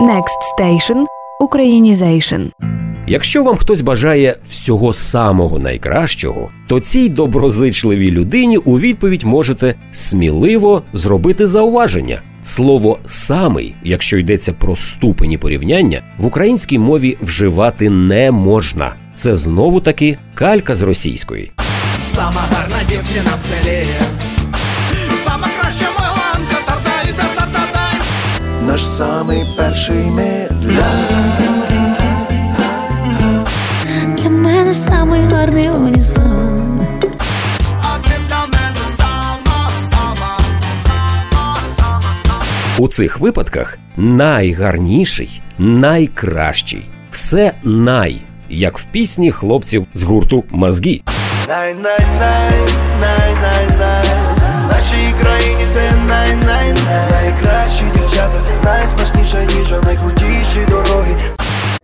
Next Station – Українізейшн. Якщо вам хтось бажає всього самого найкращого, то цій доброзичливій людині у відповідь можете сміливо зробити зауваження. Слово самий, якщо йдеться про ступені порівняння, в українській мові вживати не можна. Це знову таки калька з російської. Сама гарна дівчина в селі. Наш самий перший медляк Для мене самий гарний унісон. А для мене сама, сама, сама, сама, сама. У цих випадках найгарніший, найкращий, все най, як в пісні хлопців з гурту Mozgi. Най-най-най, най-най-най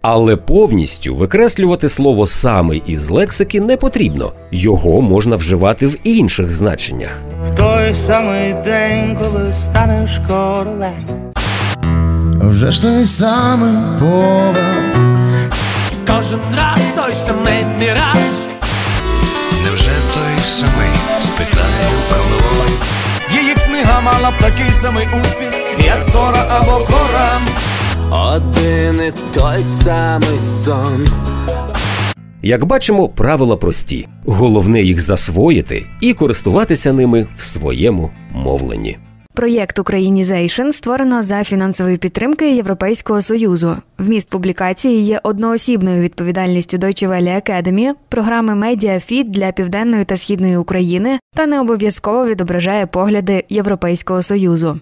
Але повністю викреслювати слово самий із лексики не потрібно. Його можна вживати в інших значеннях. В той самий день, коли станеш королем. Вже ж той самий повод Кожен раз той самий міраж. Невже той самий спитає коли Її книга мала б такий самий успіх, як Тора або Коран. Один і той самий сон. Як бачимо, правила прості. Головне їх засвоїти і користуватися ними в своєму мовленні. Проєкт Українізейшн створено за фінансової підтримки Європейського союзу. Вміст публікації є одноосібною відповідальністю Deutsche Welle Academy, програми MediaFit для південної та східної України та не обов'язково відображає погляди Європейського союзу.